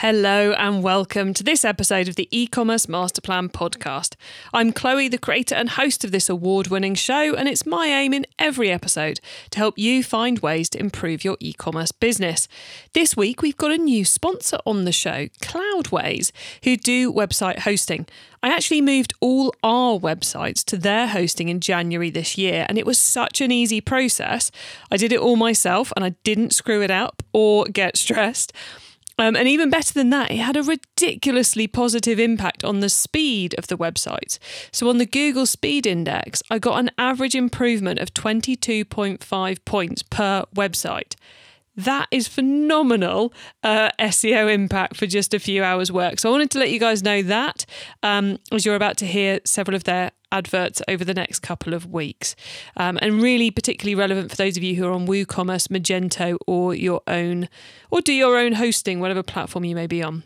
Hello and welcome to this episode of the e-commerce master plan podcast. I'm Chloe, the creator and host of this award-winning show, and it's my aim in every episode to help you find ways to improve your e-commerce business. This week we've got a new sponsor on the show, Cloudways, who do website hosting. I actually moved all our websites to their hosting in January this year, and it was such an easy process. I did it all myself and I didn't screw it up or get stressed. Um, and even better than that, it had a ridiculously positive impact on the speed of the websites. So on the Google Speed Index, I got an average improvement of 22.5 points per website. That is phenomenal uh, SEO impact for just a few hours' work. So I wanted to let you guys know that um, as you're about to hear several of their adverts over the next couple of weeks. Um, and really particularly relevant for those of you who are on WooCommerce, Magento, or your own, or do your own hosting, whatever platform you may be on.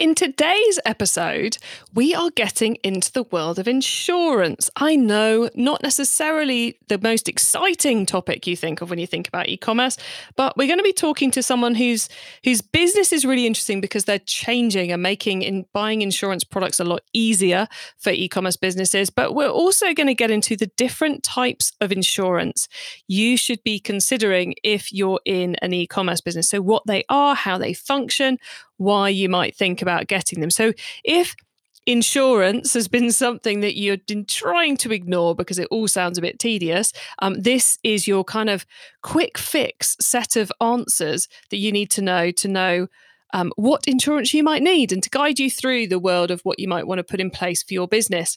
In today's episode, we are getting into the world of insurance. I know, not necessarily the most exciting topic you think of when you think about e-commerce, but we're going to be talking to someone whose whose business is really interesting because they're changing and making in buying insurance products a lot easier for e-commerce businesses. But we're also going to get into the different types of insurance you should be considering if you're in an e-commerce business. So what they are, how they function, why you might think about getting them. So if insurance has been something that you've been trying to ignore because it all sounds a bit tedious, um, this is your kind of quick fix set of answers that you need to know to know. Um, what insurance you might need and to guide you through the world of what you might want to put in place for your business.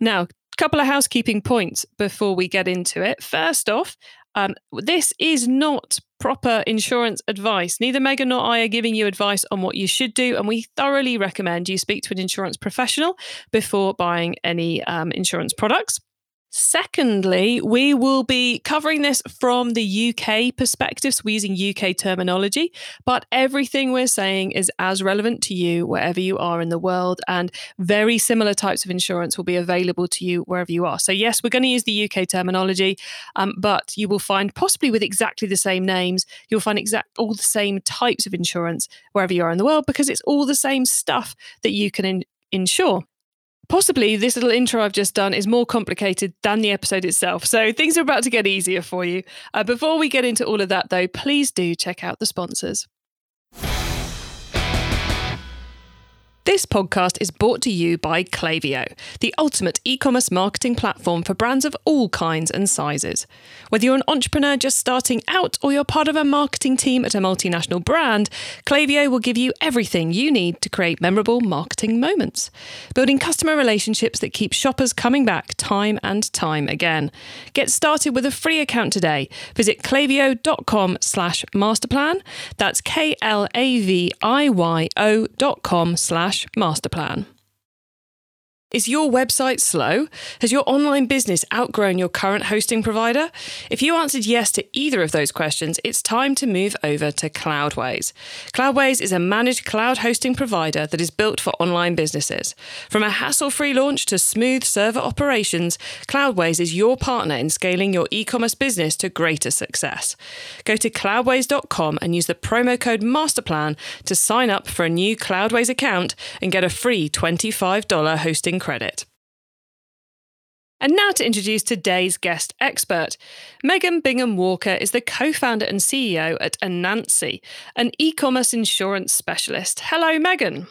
Now, a couple of housekeeping points before we get into it. First off, um, this is not proper insurance advice. Neither Megan nor I are giving you advice on what you should do, and we thoroughly recommend you speak to an insurance professional before buying any um, insurance products. Secondly, we will be covering this from the UK perspective, so we're using UK terminology, but everything we're saying is as relevant to you wherever you are in the world, and very similar types of insurance will be available to you wherever you are. So, yes, we're going to use the UK terminology, um, but you will find possibly with exactly the same names, you'll find exact all the same types of insurance wherever you are in the world because it's all the same stuff that you can in- insure possibly this little intro I've just done is more complicated than the episode itself. So things are about to get easier for you. Uh, before we get into all of that, though, please do check out the sponsors. This podcast is brought to you by Klaviyo, the ultimate e commerce marketing platform for brands of all kinds and sizes. Whether you're an entrepreneur just starting out or you're part of a marketing team at a multinational brand, Klaviyo will give you everything you need to create memorable marketing moments, building customer relationships that keep shoppers coming back time and time again. Get started with a free account today. Visit klaviyo.com slash masterplan. That's K L A V I Y O dot com slash master plan. Is your website slow? Has your online business outgrown your current hosting provider? If you answered yes to either of those questions, it's time to move over to Cloudways. Cloudways is a managed cloud hosting provider that is built for online businesses. From a hassle free launch to smooth server operations, Cloudways is your partner in scaling your e commerce business to greater success. Go to cloudways.com and use the promo code MASTERPLAN to sign up for a new Cloudways account and get a free $25 hosting credit. And now to introduce today's guest expert. Megan Bingham Walker is the co founder and CEO at Anansi, an e commerce insurance specialist. Hello, Megan.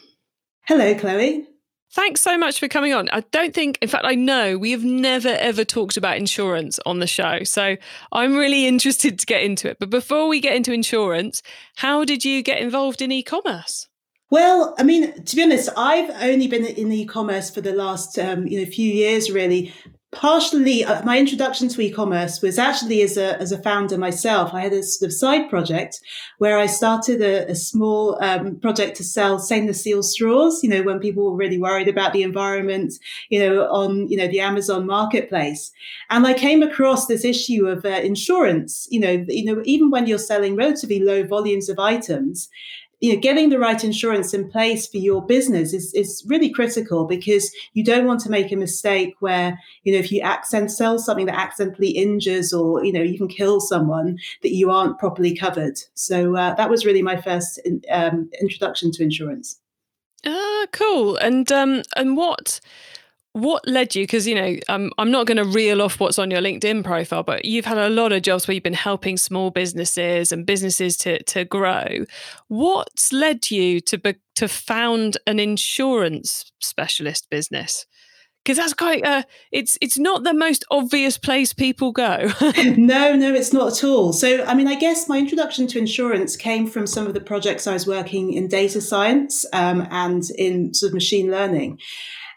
Hello, Chloe. Thanks so much for coming on. I don't think, in fact, I know we have never ever talked about insurance on the show. So I'm really interested to get into it. But before we get into insurance, how did you get involved in e commerce? Well, I mean, to be honest, I've only been in e-commerce for the last um, you know few years, really. partially uh, my introduction to e-commerce was actually as a as a founder myself. I had a sort of side project where I started a, a small um, project to sell stainless steel straws. You know, when people were really worried about the environment, you know, on you know the Amazon marketplace, and I came across this issue of uh, insurance. You know, you know, even when you're selling relatively low volumes of items, you know, getting the right insurance in place for your business is, is really critical because you don't want to make a mistake where, you know, if you accent sell something that accidentally injures or, you know, even kills someone that you aren't properly covered. So uh, that was really my first in, um, introduction to insurance. Ah, cool. And um, and what what led you because you know um, i'm not going to reel off what's on your linkedin profile but you've had a lot of jobs where you've been helping small businesses and businesses to, to grow. What's led you to be, to found an insurance specialist business? Because that's quite uh, it's it's not the most obvious place people go. No no it's not at all. So i mean i guess my introduction to insurance came from some of the projects i was working in data science um, and in sort of machine learning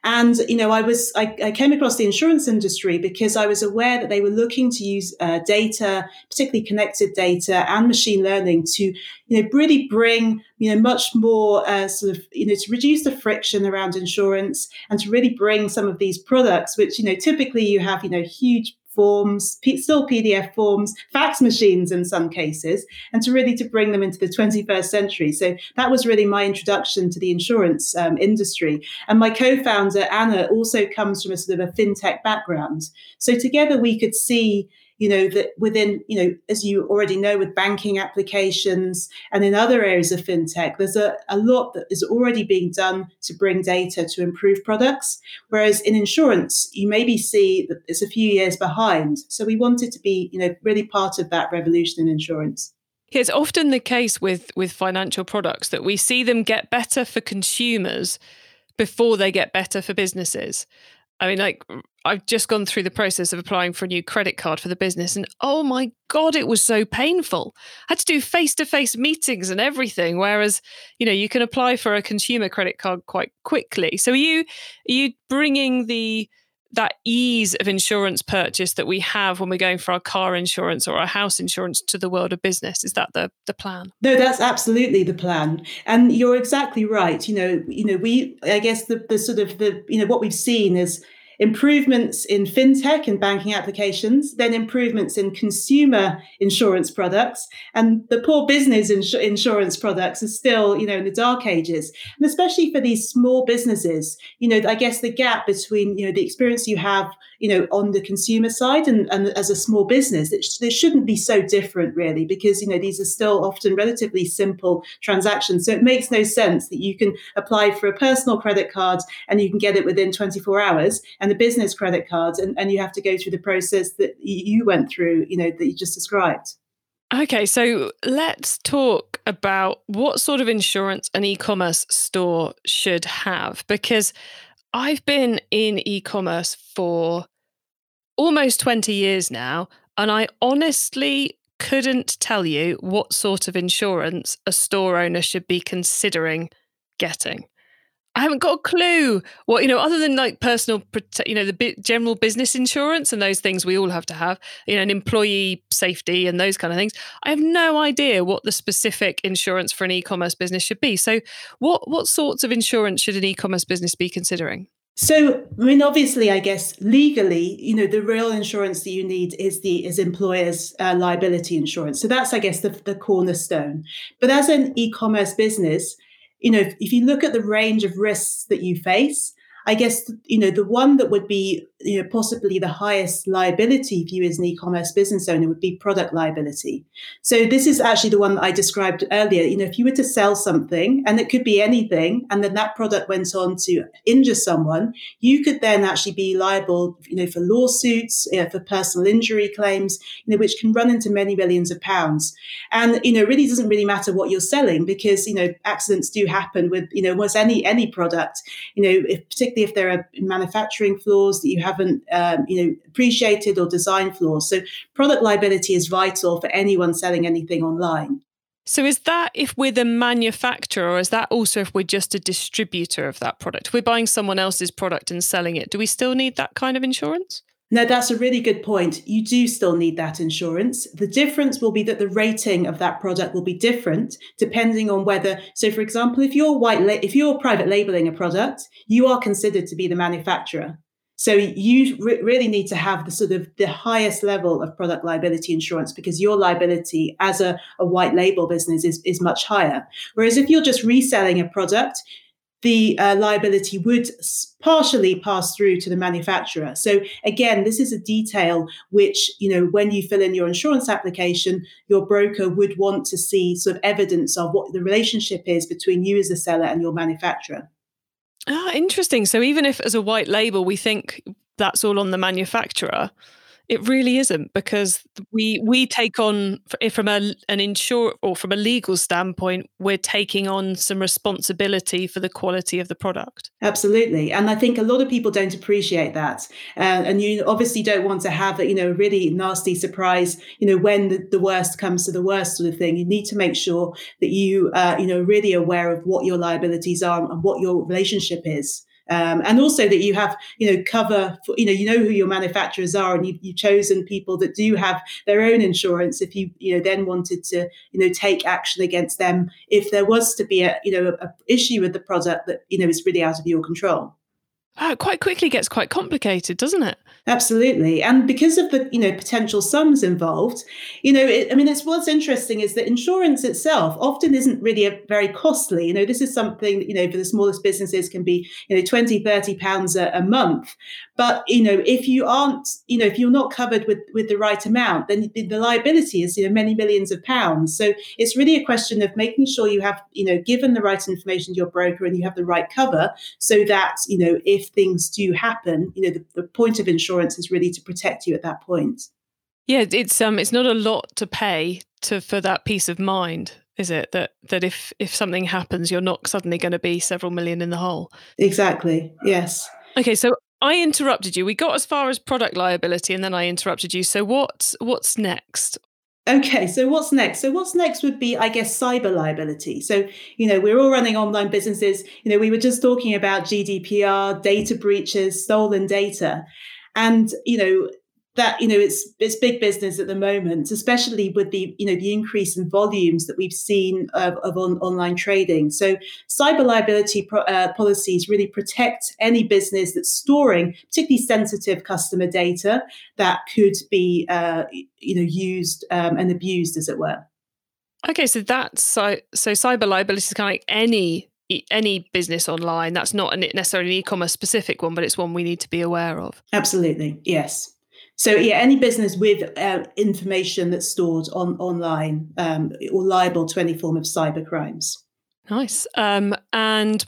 and, you know, I was, I, I, came across the insurance industry because I was aware that they were looking to use uh, data, particularly connected data and machine learning to, you know, really bring, you know, much more uh, sort of, you know, to reduce the friction around insurance and to really bring some of these products, which, you know, typically you have, you know, huge forms, still PDF forms, fax machines in some cases, and to really to bring them into the 21st century. So that was really my introduction to the insurance um, industry. And my co-founder Anna also comes from a sort of a fintech background. So together we could see you know, that within, you know, as you already know, with banking applications and in other areas of fintech, there's a, a lot that is already being done to bring data to improve products. Whereas in insurance, you maybe see that it's a few years behind. So we wanted to be, you know, really part of that revolution in insurance. It's often the case with with financial products that we see them get better for consumers before they get better for businesses. I mean, like, I've just gone through the process of applying for a new credit card for the business, and oh my God, it was so painful. I had to do face to face meetings and everything. Whereas, you know, you can apply for a consumer credit card quite quickly. So, are you, are you bringing the that ease of insurance purchase that we have when we're going for our car insurance or our house insurance to the world of business? Is that the the plan? No that's absolutely the plan. And you're exactly right. You know you know we i guess the, the sort of the you know what we've seen is improvements in fintech and banking applications, then improvements in consumer insurance products, and the poor business ins- insurance products are still, you know, in the dark ages. And especially for these small businesses, you know, I guess the gap between, you know, the experience you have, you know, on the consumer side and, and as a small business, it, they shouldn't be so different really, because, you know, these are still often relatively simple transactions. So it makes no sense that you can apply for a personal credit card and you can get it within 24 hours and the business credit cards and, and you have to go through the process that you went through, you know, that you just described. Okay, so let's talk about what sort of insurance an e commerce store should have because I've been in e commerce for almost 20 years now, and I honestly couldn't tell you what sort of insurance a store owner should be considering getting. I haven't got a clue what you know, other than like personal, you know, the general business insurance and those things we all have to have, you know, an employee safety and those kind of things. I have no idea what the specific insurance for an e-commerce business should be. So, what what sorts of insurance should an e-commerce business be considering? So, I mean, obviously, I guess legally, you know, the real insurance that you need is the is employer's uh, liability insurance. So that's, I guess, the, the cornerstone. But as an e-commerce business, you know, if, if you look at the range of risks that you face, I guess, you know, the one that would be you know, possibly the highest liability for you as an e-commerce business owner would be product liability. So this is actually the one that I described earlier. You know, if you were to sell something, and it could be anything, and then that product went on to injure someone, you could then actually be liable, you know, for lawsuits, you know, for personal injury claims, you know, which can run into many millions of pounds. And you know, it really doesn't really matter what you're selling because you know accidents do happen with you know almost any any product. You know, if, particularly if there are manufacturing flaws that you have haven't um, you know appreciated or design flaws. So product liability is vital for anyone selling anything online. So is that if we're the manufacturer, or is that also if we're just a distributor of that product? If we're buying someone else's product and selling it, do we still need that kind of insurance? No, that's a really good point. You do still need that insurance. The difference will be that the rating of that product will be different depending on whether. So, for example, if you're white, la- if you're private labeling a product, you are considered to be the manufacturer. So you re- really need to have the sort of the highest level of product liability insurance because your liability as a, a white label business is, is much higher. Whereas if you're just reselling a product, the uh, liability would partially pass through to the manufacturer. So again, this is a detail which, you know, when you fill in your insurance application, your broker would want to see sort of evidence of what the relationship is between you as a seller and your manufacturer. Ah, interesting. So even if as a white label we think that's all on the manufacturer, it really isn't because we we take on from a an insure or from a legal standpoint, we're taking on some responsibility for the quality of the product. Absolutely, and I think a lot of people don't appreciate that, uh, and you obviously don't want to have a you know really nasty surprise. You know when the, the worst comes to the worst sort of thing, you need to make sure that you uh, you know really aware of what your liabilities are and what your relationship is. Um, and also that you have, you know, cover, for, you know, you know who your manufacturers are, and you've, you've, chosen people that do have their own insurance. If you, you know, then wanted to, you know, take action against them if there was to be a, you know, a, a issue with the product that you know is really out of your control. Wow, it quite quickly gets quite complicated, doesn't it? Absolutely, and because of the you know potential sums involved, you know, it, I mean, it's what's interesting is that insurance itself often isn't really a, very costly. You know, this is something you know for the smallest businesses can be you know 20, 30 pounds a, a month, but you know if you aren't you know if you're not covered with with the right amount, then the, the liability is you know many millions of pounds. So it's really a question of making sure you have you know given the right information to your broker and you have the right cover, so that you know if things do happen, you know the, the point of insurance insurance is really to protect you at that point. Yeah, it's um it's not a lot to pay to for that peace of mind, is it? That that if if something happens, you're not suddenly going to be several million in the hole. Exactly. Yes. Okay, so I interrupted you. We got as far as product liability and then I interrupted you. So what's what's next? Okay, so what's next? So what's next would be, I guess, cyber liability. So, you know, we're all running online businesses. You know, we were just talking about GDPR, data breaches, stolen data. And, you know, that you know it's it's big business at the moment, especially with the you know the increase in volumes that we've seen of, of on, online trading. So cyber liability pro, uh, policies really protect any business that's storing particularly sensitive customer data that could be uh, you know used um, and abused, as it were. Okay, so that's so so cyber liability is kind of like any any business online. That's not necessarily an e-commerce specific one, but it's one we need to be aware of. Absolutely, yes. So yeah, any business with uh, information that's stored on online um, or liable to any form of cyber crimes. Nice. Um, and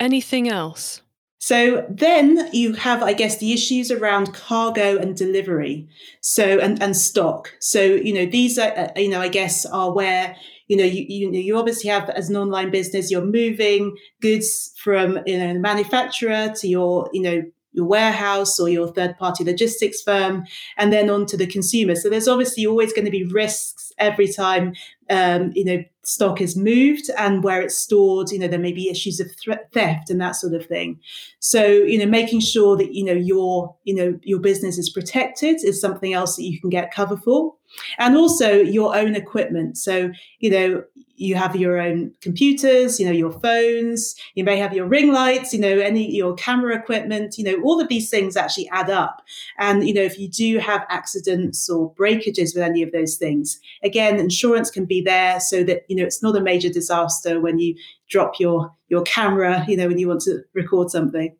anything else? So then you have, I guess, the issues around cargo and delivery. So and and stock. So you know these are, uh, you know, I guess, are where you know, you, you, you obviously have as an online business, you're moving goods from, you know, the manufacturer to your, you know, your warehouse or your third party logistics firm and then on to the consumer. So there's obviously always going to be risks every time, um, you know, stock is moved and where it's stored, you know, there may be issues of theft and that sort of thing. So, you know, making sure that, you know, your, you know, your business is protected is something else that you can get cover for and also your own equipment. So, you know, you have your own computers, you know, your phones, you may have your ring lights, you know, any your camera equipment, you know, all of these things actually add up. And, you know, if you do have accidents or breakages with any of those things, again, insurance can be there so that, you know, it's not a major disaster when you drop your your camera, you know, when you want to record something.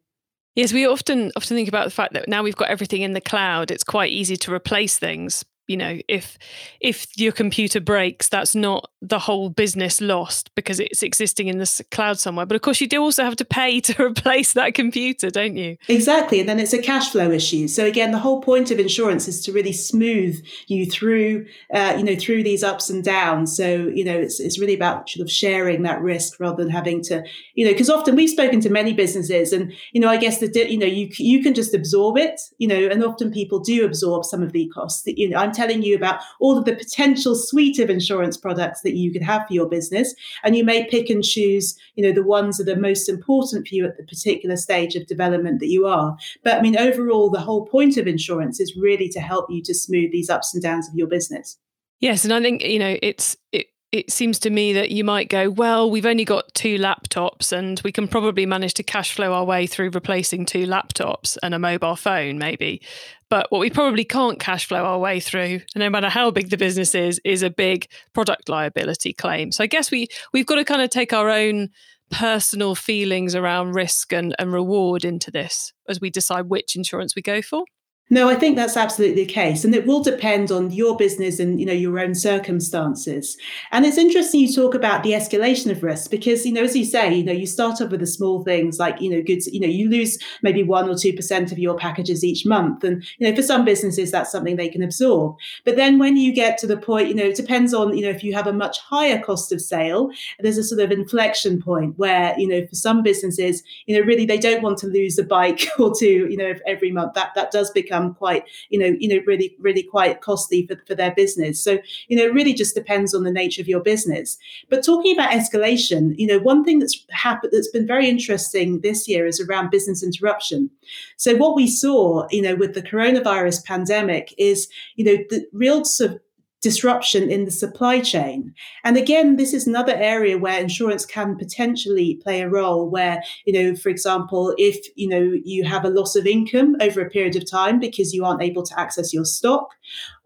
Yes, we often often think about the fact that now we've got everything in the cloud, it's quite easy to replace things you know if if your computer breaks that's not the whole business lost because it's existing in the cloud somewhere. But of course you do also have to pay to replace that computer don't you? Exactly and then it's a cash flow issue. So again the whole point of insurance is to really smooth you through uh, you know through these ups and downs. So you know it's, it's really about sort of sharing that risk rather than having to you know because often we've spoken to many businesses and you know i guess the you know you you can just absorb it you know and often people do absorb some of the costs. That you know i'm telling you about all of the potential suite of insurance products that you could have for your business. And you may pick and choose, you know, the ones that are most important for you at the particular stage of development that you are. But I mean, overall, the whole point of insurance is really to help you to smooth these ups and downs of your business. Yes, and I think you know it's it it seems to me that you might go, well, we've only got two laptops and we can probably manage to cash flow our way through replacing two laptops and a mobile phone, maybe. But what we probably can't cash flow our way through, no matter how big the business is, is a big product liability claim. So I guess we we've got to kind of take our own personal feelings around risk and, and reward into this as we decide which insurance we go for. No, I think that's absolutely the case. And it will depend on your business and, you know, your own circumstances. And it's interesting you talk about the escalation of risk because, you know, as you say, you know, you start off with the small things like, you know, goods, you know, you lose maybe one or 2% of your packages each month. And, you know, for some businesses, that's something they can absorb. But then when you get to the point, you know, it depends on, you know, if you have a much higher cost of sale, there's a sort of inflection point where, you know, for some businesses, you know, really they don't want to lose a bike or two, you know, every month. That, that does become become quite, you know, you know, really, really quite costly for, for their business. So, you know, it really just depends on the nature of your business. But talking about escalation, you know, one thing that's happened that's been very interesting this year is around business interruption. So what we saw, you know, with the coronavirus pandemic is, you know, the real sort of disruption in the supply chain. And again, this is another area where insurance can potentially play a role where, you know, for example, if, you know, you have a loss of income over a period of time because you aren't able to access your stock,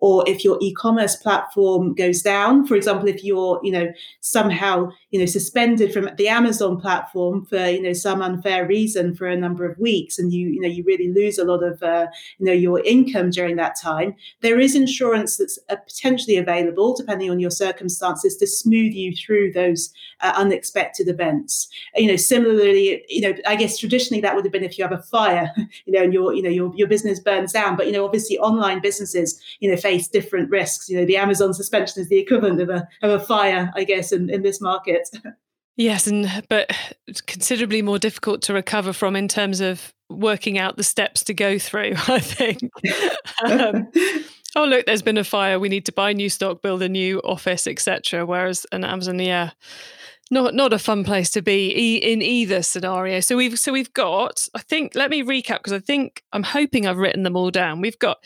or if your e-commerce platform goes down for example if you're you know somehow you know suspended from the amazon platform for you know some unfair reason for a number of weeks and you you know you really lose a lot of uh, you know your income during that time there is insurance that's uh, potentially available depending on your circumstances to smooth you through those uh, unexpected events you know similarly you know i guess traditionally that would have been if you have a fire you know and your you know your, your business burns down but you know obviously online businesses you know face different risks. You know, the Amazon suspension is the equivalent of a of a fire, I guess, in, in this market. Yes, and but considerably more difficult to recover from in terms of working out the steps to go through. I think. um, oh look, there's been a fire. We need to buy new stock, build a new office, etc. Whereas an Amazon, yeah, not not a fun place to be in either scenario. So we've so we've got. I think let me recap because I think I'm hoping I've written them all down. We've got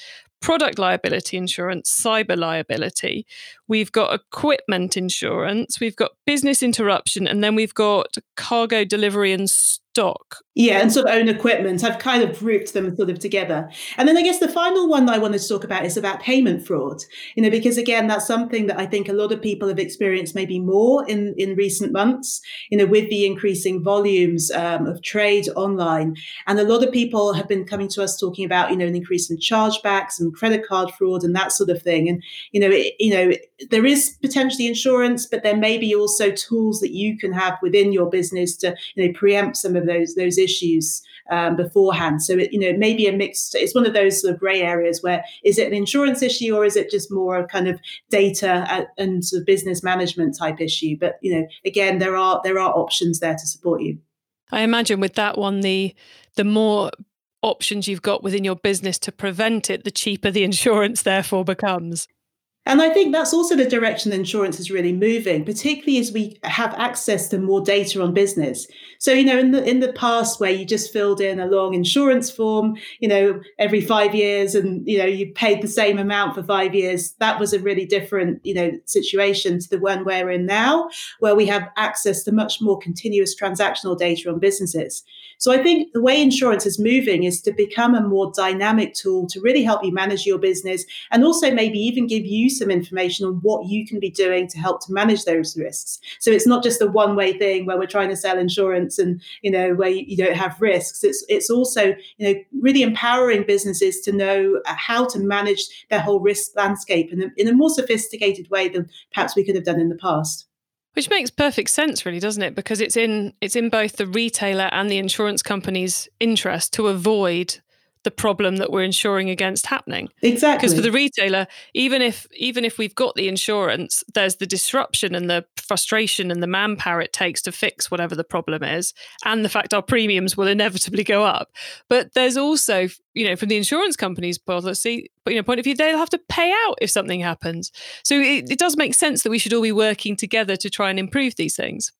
product liability insurance, cyber liability, we've got equipment insurance, we've got business interruption, and then we've got cargo delivery and stock. Yeah, and sort of own equipment. I've kind of grouped them sort of together. And then I guess the final one that I wanted to talk about is about payment fraud. You know, because again, that's something that I think a lot of people have experienced maybe more in, in recent months, you know, with the increasing volumes um, of trade online. And a lot of people have been coming to us talking about, you know, an increase in chargebacks and credit card fraud and that sort of thing. And, you know, it, you know, there is potentially insurance, but there may be also tools that you can have within your business to, you know, preempt some of those those issues um, beforehand. So it, you know, maybe a mixed. It's one of those sort of grey areas where is it an insurance issue or is it just more a kind of data and sort of business management type issue? But you know, again, there are there are options there to support you. I imagine with that one, the the more options you've got within your business to prevent it, the cheaper the insurance therefore becomes. And I think that's also the direction insurance is really moving, particularly as we have access to more data on business. So, you know, in the in the past where you just filled in a long insurance form, you know, every five years and, you know, you paid the same amount for five years, that was a really different, you know, situation to the one we're in now, where we have access to much more continuous transactional data on businesses. So I think the way insurance is moving is to become a more dynamic tool to really help you manage your business and also maybe even give you some information on what you can be doing to help to manage those risks. So it's not just a one way thing where we're trying to sell insurance and, you know, where you, don't have risks. It's, it's also, you know, really empowering businesses to know uh, how to manage their whole risk landscape in a, in a more sophisticated way than perhaps we could have done in the past. Which makes perfect sense, really, doesn't it? Because it's in it's in both the retailer and the insurance company's interest to avoid the problem that we're insuring against happening. Exactly. Because for the retailer, even if even if we've got the insurance, there's the disruption and the frustration and the manpower it takes to fix whatever the problem is, and the fact our premiums will inevitably go up. But there's also, you know, from the insurance company's policy, you know, point of view, they'll have to pay out if something happens. So it, it does make sense that we should all be working together to try and improve these things.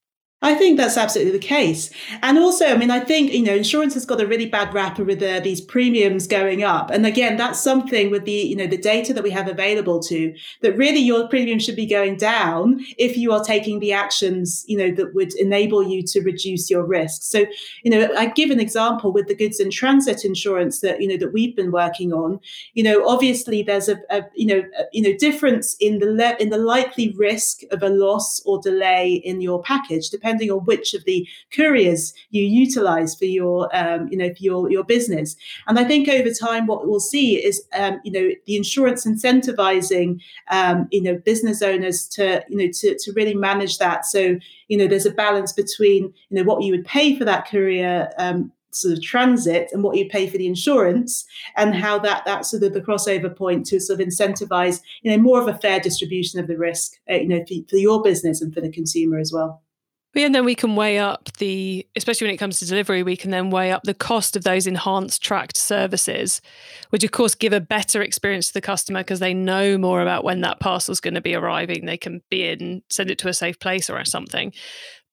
I think that's absolutely the case. And also, I mean, I think, you know, insurance has got a really bad rap with uh, these premiums going up. And again, that's something with the, you know, the data that we have available to that really your premium should be going down if you are taking the actions, you know, that would enable you to reduce your risk. So, you know, I give an example with the goods in transit insurance that, you know, that we've been working on. You know, obviously there's a, a you know, a, you know, difference in the le- in the likely risk of a loss or delay in your package, depending on which of the couriers you utilize for your, um, you know, for your, your business. And I think over time, what we'll see is, um, you know, the insurance incentivizing, um, you know, business owners to, you know, to, to really manage that. So, you know, there's a balance between, you know, what you would pay for that courier um, sort of transit and what you pay for the insurance and how that that's sort of the crossover point to sort of incentivize you know more of a fair distribution of the risk uh, you know for, for your business and for the consumer as well and then we can weigh up the, especially when it comes to delivery, we can then weigh up the cost of those enhanced tracked services, which of course give a better experience to the customer because they know more about when that parcel is going to be arriving. They can be in, send it to a safe place or something.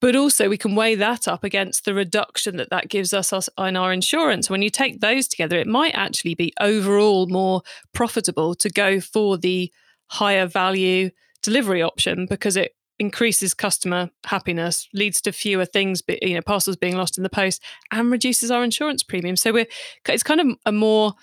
But also, we can weigh that up against the reduction that that gives us on our insurance. When you take those together, it might actually be overall more profitable to go for the higher value delivery option because it increases customer happiness, leads to fewer things, you know, parcels being lost in the post, and reduces our insurance premium. So we're it's kind of a more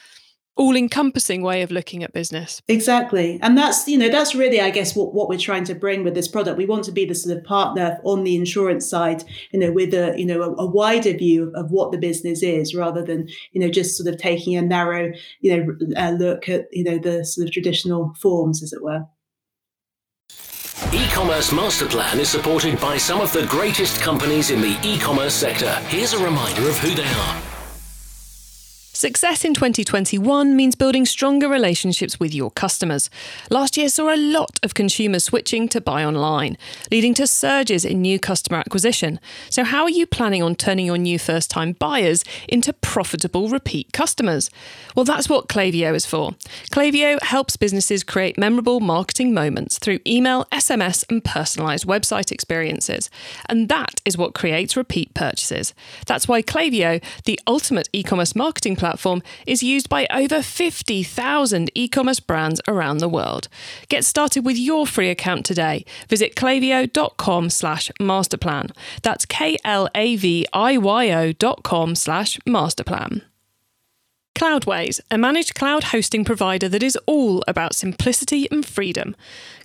all-encompassing way of looking at business. Exactly. And that's you know that's really i guess what, what we're trying to bring with this product. We want to be the sort of partner on the insurance side you know with a you know a, a wider view of, of, what the business is rather than you know just sort of taking a narrow you know uh, look at you know the sort of traditional forms as it were E-commerce Master Plan is supported by some of the greatest companies in the e-commerce sector. Here's a reminder of who they are. Success in 2021 means building stronger relationships with your customers. Last year saw a lot of consumers switching to buy online, leading to surges in new customer acquisition. So, how are you planning on turning your new first time buyers into profitable repeat customers? Well, that's what Klaviyo is for. Klaviyo helps businesses create memorable marketing moments through email, SMS, and personalized website experiences. And that is what creates repeat purchases. That's why Klaviyo, the ultimate e commerce marketing platform, platform is used by over 50,000 e commerce brands around the world. Get started with your free account today. Visit klaviyo.com slash masterplan. That's K L A V I Y O dot com slash masterplan. Cloudways, a managed cloud hosting provider that is all about simplicity and freedom.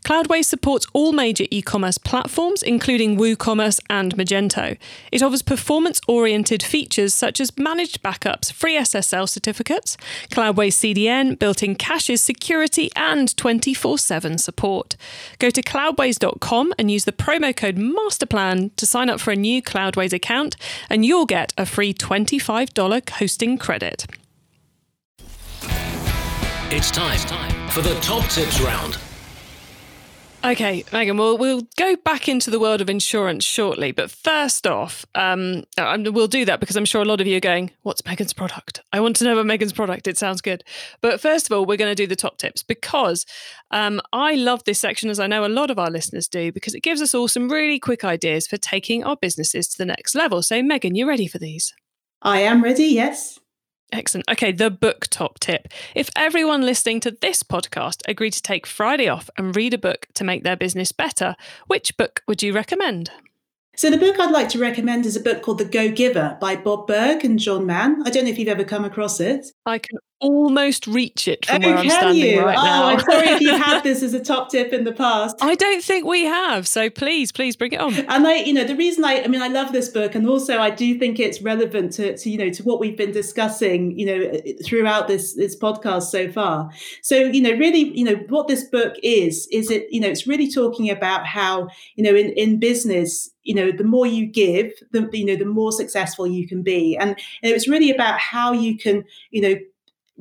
Cloudways supports all major e commerce platforms, including WooCommerce and Magento. It offers performance oriented features such as managed backups, free SSL certificates, Cloudways CDN, built in caches, security, and 24 7 support. Go to cloudways.com and use the promo code MASTERPLAN to sign up for a new Cloudways account, and you'll get a free $25 hosting credit. It's time for the top tips round. Okay, Megan, we'll, we'll go back into the world of insurance shortly. But first off, um, we'll do that because I'm sure a lot of you are going, What's Megan's product? I want to know about Megan's product. It sounds good. But first of all, we're going to do the top tips because um, I love this section, as I know a lot of our listeners do, because it gives us all some really quick ideas for taking our businesses to the next level. So, Megan, you ready for these? I am ready, yes. Excellent. Okay, the book top tip. If everyone listening to this podcast agreed to take Friday off and read a book to make their business better, which book would you recommend? So, the book I'd like to recommend is a book called The Go Giver by Bob Burg and John Mann. I don't know if you've ever come across it. I can almost reach it from oh, where I'm standing you? right oh, now. I'm sorry if you had this as a top tip in the past. I don't think we have. So please, please bring it on. And I, you know, the reason I, I mean, I love this book, and also I do think it's relevant to, to you know, to what we've been discussing, you know, throughout this this podcast so far. So, you know, really, you know, what this book is is it, you know, it's really talking about how, you know, in in business, you know the more you give the you know the more successful you can be and, and it's really about how you can you know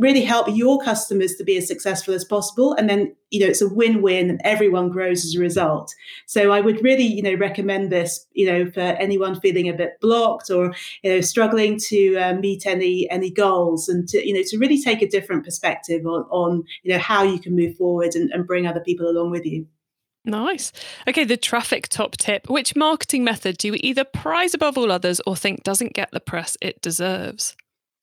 really help your customers to be as successful as possible. And then, you know, it's a win-win and everyone grows as a result. So I would really, you know, recommend this, you know, for anyone feeling a bit blocked or, you know, struggling to uh, meet any, any goals and to, you know, to really take a different perspective on, on you know, how you can move forward and, and bring other people along with you. Nice. Okay, the traffic top tip. Which marketing method do you either prize above all others or think doesn't get the press it deserves?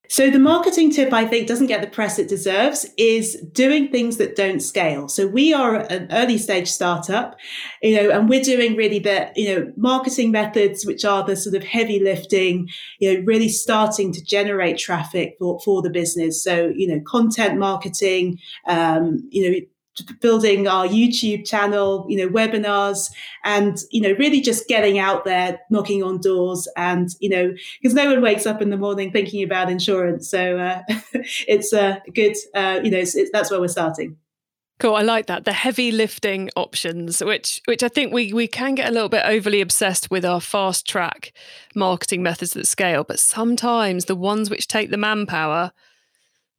So the marketing tip I think doesn't get the press it deserves is doing things that don't scale. So we are an early stage startup, you know, and we're doing really the, you know, marketing methods, which are the sort of heavy lifting, you know, really starting to generate traffic for, for the business. So, you know, content marketing, um, you know, building our YouTube channel, you know, webinars, and you know, really just getting out there, knocking on doors, and you know, because no one wakes up in the morning thinking about insurance, so uh, it's a good, uh, you know, it's, it's, that's where we're starting. Cool, I like that. The heavy lifting options, which which I think we we can get a little bit overly obsessed with our fast track marketing methods that scale, but sometimes the ones which take the manpower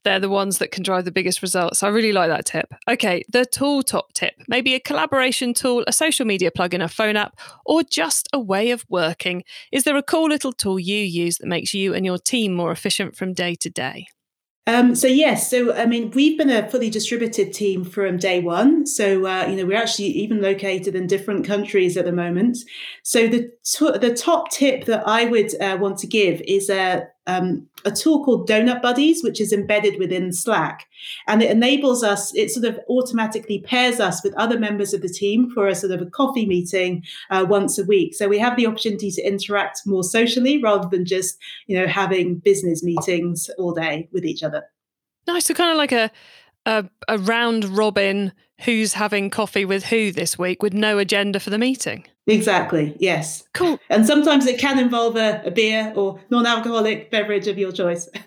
they're the ones that can drive the biggest results. I really like that tip. Okay, the tool top tip maybe a collaboration tool, a social media plugin, a phone app, or just a way of working. Is there a cool little tool you use that makes you and your team more efficient from day to day? Um, so yes, so I mean we've been a fully distributed team from day one. So uh, you know we're actually even located in different countries at the moment. So the the top tip that I would uh, want to give is a um, a tool called Donut Buddies, which is embedded within Slack. And it enables us, it sort of automatically pairs us with other members of the team for a sort of a coffee meeting uh, once a week. So we have the opportunity to interact more socially rather than just, you know, having business meetings all day with each other. Nice. So kind of like a, a, a round robin who's having coffee with who this week with no agenda for the meeting. Exactly. Yes. Cool. And sometimes it can involve a, a beer or non-alcoholic beverage of your choice.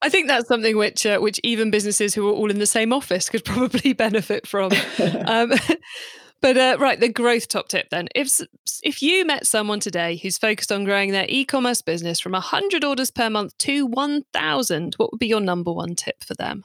I think that's something which uh, which even businesses who are all in the same office could probably benefit from. Um, but uh, right, the growth top tip then. If if you met someone today who's focused on growing their e-commerce business from 100 orders per month to 1000, what would be your number one tip for them?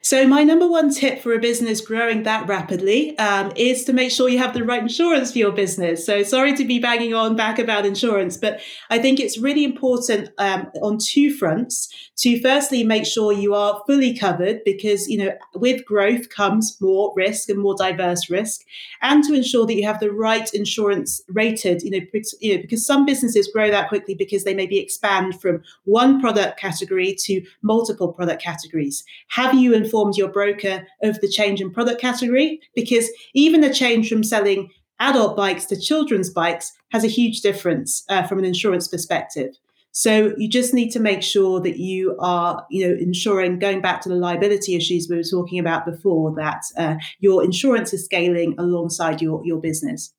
So, my number one tip for a business growing that rapidly um, is to make sure you have the right insurance for your business. So, sorry to be banging on back about insurance, but I think it's really important um, on two fronts to firstly make sure you are fully covered because, you know, with growth comes more risk and more diverse risk, and to ensure that you have the right insurance rated, you know, you know because some businesses grow that quickly because they maybe expand from one product category to multiple product categories. Have you informed your broker of the change in product category? Because even the change from selling adult bikes to children's bikes has a huge difference uh, from an insurance perspective. So you just need to make sure that you are, you know, ensuring going back to the liability issues we were talking about before, that uh, your insurance is scaling alongside your your business.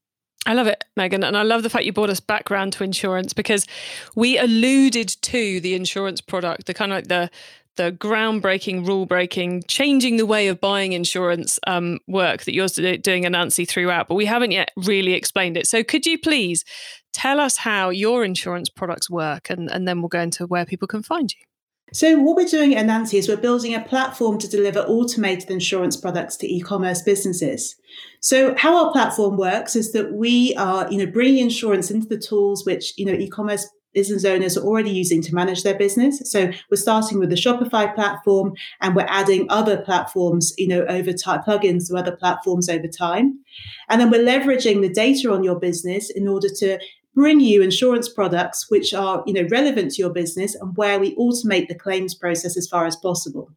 I love it, Megan. And I love the fact you brought us back background to insurance because we alluded to the insurance product, the kind of like the the groundbreaking, rule breaking, changing the way of buying insurance um, work that you're doing, Anansi, throughout, but we haven't yet really explained it. So, could you please tell us how your insurance products work, and, and then we'll go into where people can find you? So, what we're doing at Anansi is we're building a platform to deliver automated insurance products to e-commerce businesses. So, how our platform works is that we are, you know, bringing insurance into the tools which you know e-commerce business owners are already using to manage their business. So we're starting with the Shopify platform and we're adding other platforms, you know, over time, plugins to other platforms over time. And then we're leveraging the data on your business in order to bring you insurance products which are, you know, relevant to your business and where we automate the claims process as far as possible.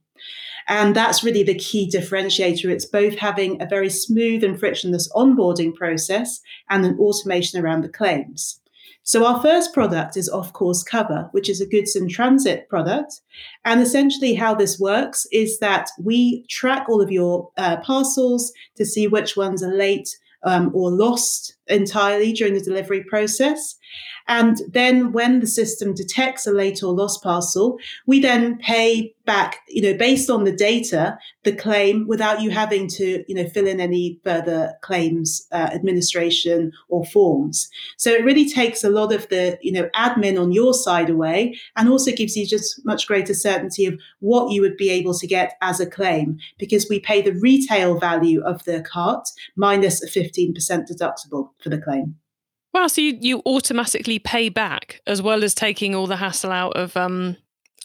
And that's really the key differentiator. It's both having a very smooth and frictionless onboarding process and an automation around the claims. So our first product is off course cover, which is a goods in transit product. And essentially how this works is that we track all of your uh, parcels to see which ones are late um, or lost entirely during the delivery process. And then when the system detects a late or lost parcel, we then pay back, you know, based on the data, the claim without you having to, you know, fill in any further claims uh, administration or forms. So it really takes a lot of the, you know, admin on your side away and also gives you just much greater certainty of what you would be able to get as a claim because we pay the retail value of the cart minus a 15% deductible for the claim. Wow, so you, you automatically pay back as well as taking all the hassle out of um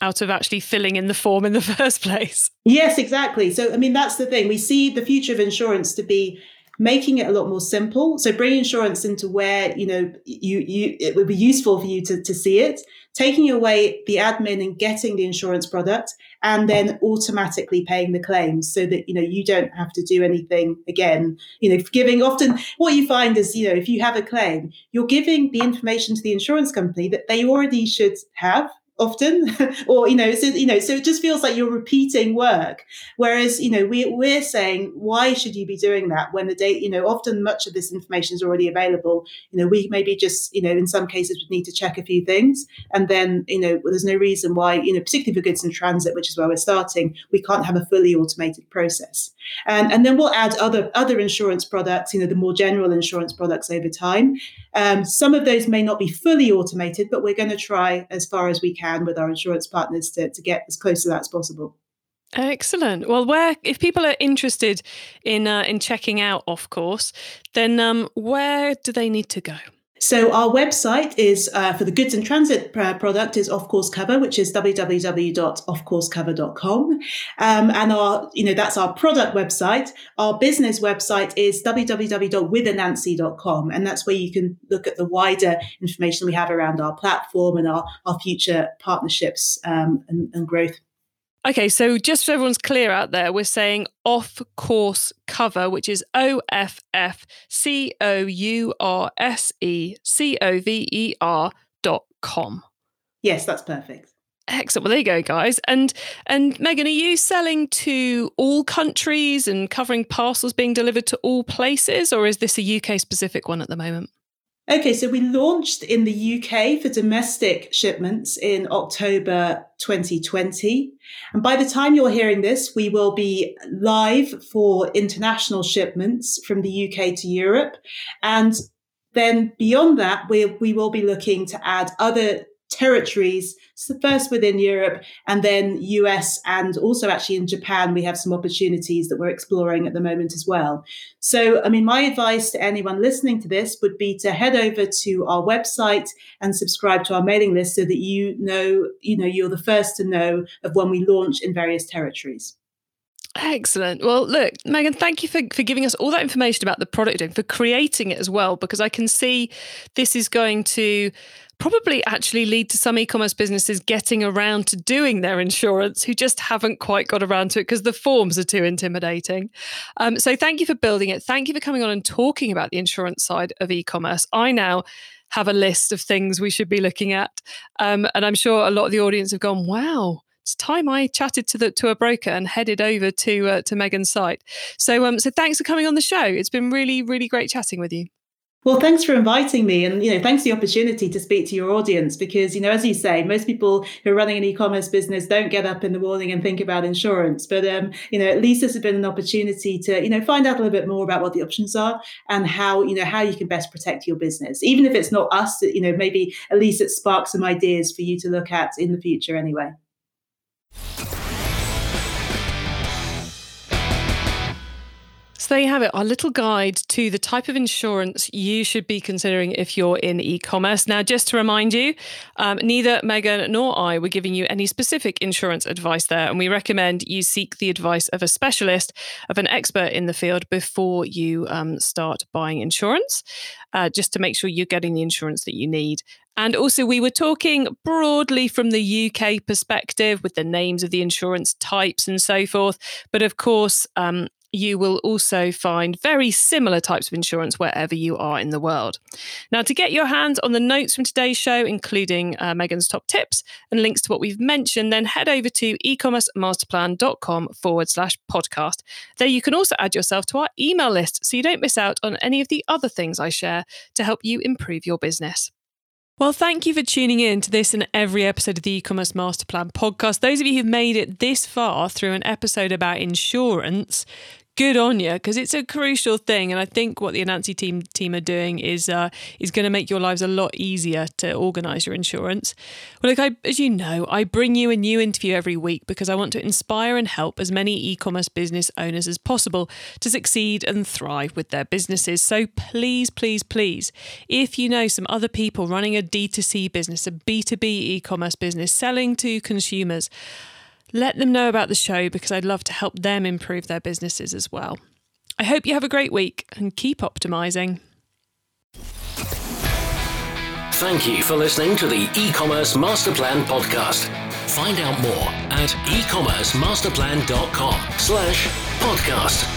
out of actually filling in the form in the first place. Yes, exactly. So I mean that's the thing. We see the future of insurance to be making it a lot more simple. So bring insurance into where, you know, you you it would be useful for you to, to see it, taking away the admin and getting the insurance product and then automatically paying the claims so that you know you don't have to do anything again. You know giving often what you find is you know if you have a claim you're giving the information to the insurance company that they already should have often or you know so you know so it just feels like you're repeating work. Whereas you know we, we're saying why should you be doing that when the date you know often much of this information is already available? You know we maybe just you know in some cases would need to check a few things and then you know there's no reason why you know particularly for goods in transit which is where we're starting we can't have a fully automated process. And and then we'll add other other insurance products you know the more general insurance products over time. Um, some of those may not be fully automated but we're going to try as far as we can can with our insurance partners to, to get as close to that as possible. Excellent. Well, where if people are interested in uh, in checking out Offcourse, then um, where do they need to go? So our website is uh, for the goods and transit product is Offcourse Cover, which is www.offcoursecover.com. Um, and our, you know, that's our product website. Our business website is www.withanansi.com. And that's where you can look at the wider information we have around our platform and our, our future partnerships um, and, and growth. Okay, so just so everyone's clear out there, we're saying off course cover, which is O F F C O U R S E C O V E R dot com. Yes, that's perfect. Excellent. Well, there you go, guys. And and Megan, are you selling to all countries and covering parcels being delivered to all places, or is this a UK specific one at the moment? Okay, so we launched in the UK for domestic shipments in October 2020. And by the time you're hearing this, we will be live for international shipments from the UK to Europe. And then beyond that, we, we will be looking to add other territories, so first within Europe and then US and also actually in Japan, we have some opportunities that we're exploring at the moment as well. So, I mean, my advice to anyone listening to this would be to head over to our website and subscribe to our mailing list so that you know, you know, you're the first to know of when we launch in various territories. Excellent. Well, look, Megan, thank you for, for giving us all that information about the product and for creating it as well, because I can see this is going to probably actually lead to some e-commerce businesses getting around to doing their insurance who just haven't quite got around to it because the forms are too intimidating. Um, so thank you for building it. Thank you for coming on and talking about the insurance side of e-commerce. I now have a list of things we should be looking at, um, and I'm sure a lot of the audience have gone, "Wow." It's time I chatted to the to a broker and headed over to uh, to Megan's site. So um so thanks for coming on the show. It's been really really great chatting with you. Well, thanks for inviting me, and you know, thanks for the opportunity to speak to your audience. Because you know, as you say, most people who are running an e-commerce business don't get up in the morning and think about insurance. But um, you know, at least this has been an opportunity to you know find out a little bit more about what the options are and how you know how you can best protect your business. Even if it's not us, you know, maybe at least it sparks some ideas for you to look at in the future. Anyway. So there you have it, our little guide to the type of insurance you should be considering if you're in e-commerce. Now, just to remind you, um, neither Megan nor I were giving you any specific insurance advice there, and we recommend you seek the advice of a specialist, of an expert in the field before you um, start buying insurance, uh, just to make sure you're getting the insurance that you need. And also, we were talking broadly from the UK perspective with the names of the insurance types and so forth. But of course, um, You will also find very similar types of insurance wherever you are in the world. Now, to get your hands on the notes from today's show, including uh, Megan's top tips and links to what we've mentioned, then head over to ecommercemasterplan.com forward slash podcast. There you can also add yourself to our email list so you don't miss out on any of the other things I share to help you improve your business. Well, thank you for tuning in to this and every episode of the e-commerce master plan podcast. Those of you who've made it this far through an episode about insurance, good on you because it's a crucial thing. And I think what the Anansi team team are doing is uh, is going to make your lives a lot easier to organise your insurance. Well, like I, as you know, I bring you a new interview every week because I want to inspire and help as many e-commerce business owners as possible to succeed and thrive with their businesses. So please, please, please, if you know some other people running a D2C business, a B2B e-commerce business, selling to consumers let them know about the show because I'd love to help them improve their businesses as well. I hope you have a great week and keep optimizing. Thank you for listening to the e-commerce master plan podcast. Find out more at ecommercemasterplan.com slash podcast.